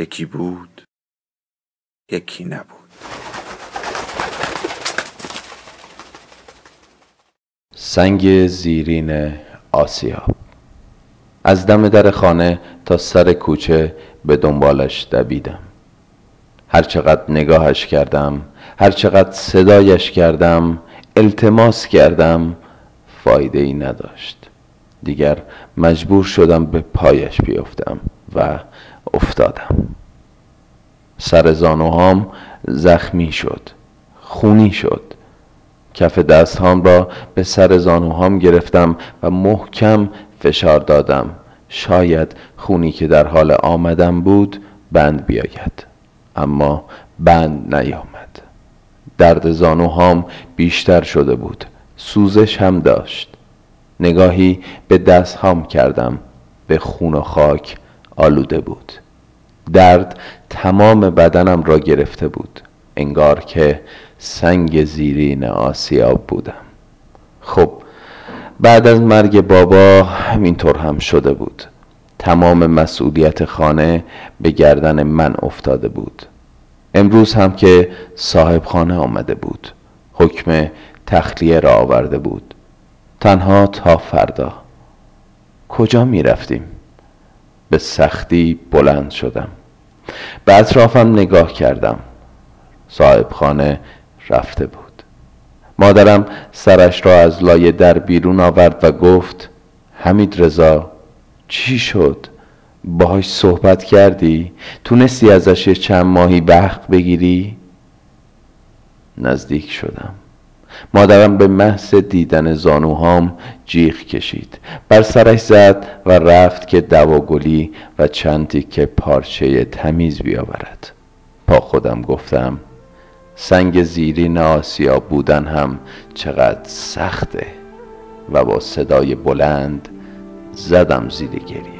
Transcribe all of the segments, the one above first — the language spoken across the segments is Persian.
یکی بود یکی نبود. سنگ زیرین آسیا. از دم در خانه تا سر کوچه به دنبالش دویدم. هرچقدر نگاهش کردم هرچقدر صدایش کردم التماس کردم فایده ای نداشت. دیگر مجبور شدم به پایش بیفتم و افتادم. سر زانوهام زخمی شد خونی شد. کف دستهام را به سر زانوهام گرفتم و محکم فشار دادم. شاید خونی که در حال آمدن بود بند بیاید اما بند نیامد. درد زانوهام بیشتر شده بود سوزش هم داشت. نگاهی به دستهام کردم به خون و خاک آلوده بود. درد تمام بدنم را گرفته بود انگار که سنگ زیرین آسیاب بودم. خب بعد از مرگ بابا همینطور هم شده بود. تمام مسئولیت خانه به گردن من افتاده بود. امروز هم که صاحب خانه آمده بود حکم تخلیه را آورده بود. تنها تا فردا. کجا می رفتیم؟ به سختی بلند شدم. به اطرافم نگاه کردم. صاحب خانه رفته بود. مادرم سرش را از لای در بیرون آورد و گفت حمید رضا چی شد؟ باهاش صحبت کردی؟ تونستی ازش چند ماهی بخت بگیری؟ نزدیک شدم. مادرم به محض دیدن زانوهام جیغ کشید. بر سرش زد و رفت که دواگلی و چند که پارچه تمیز بیاورد. با خودم گفتم سنگ زیرین آسیا بودن هم چقدر سخته و با صدای بلند زدم زیر گریه.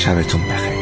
شبتون بخیر.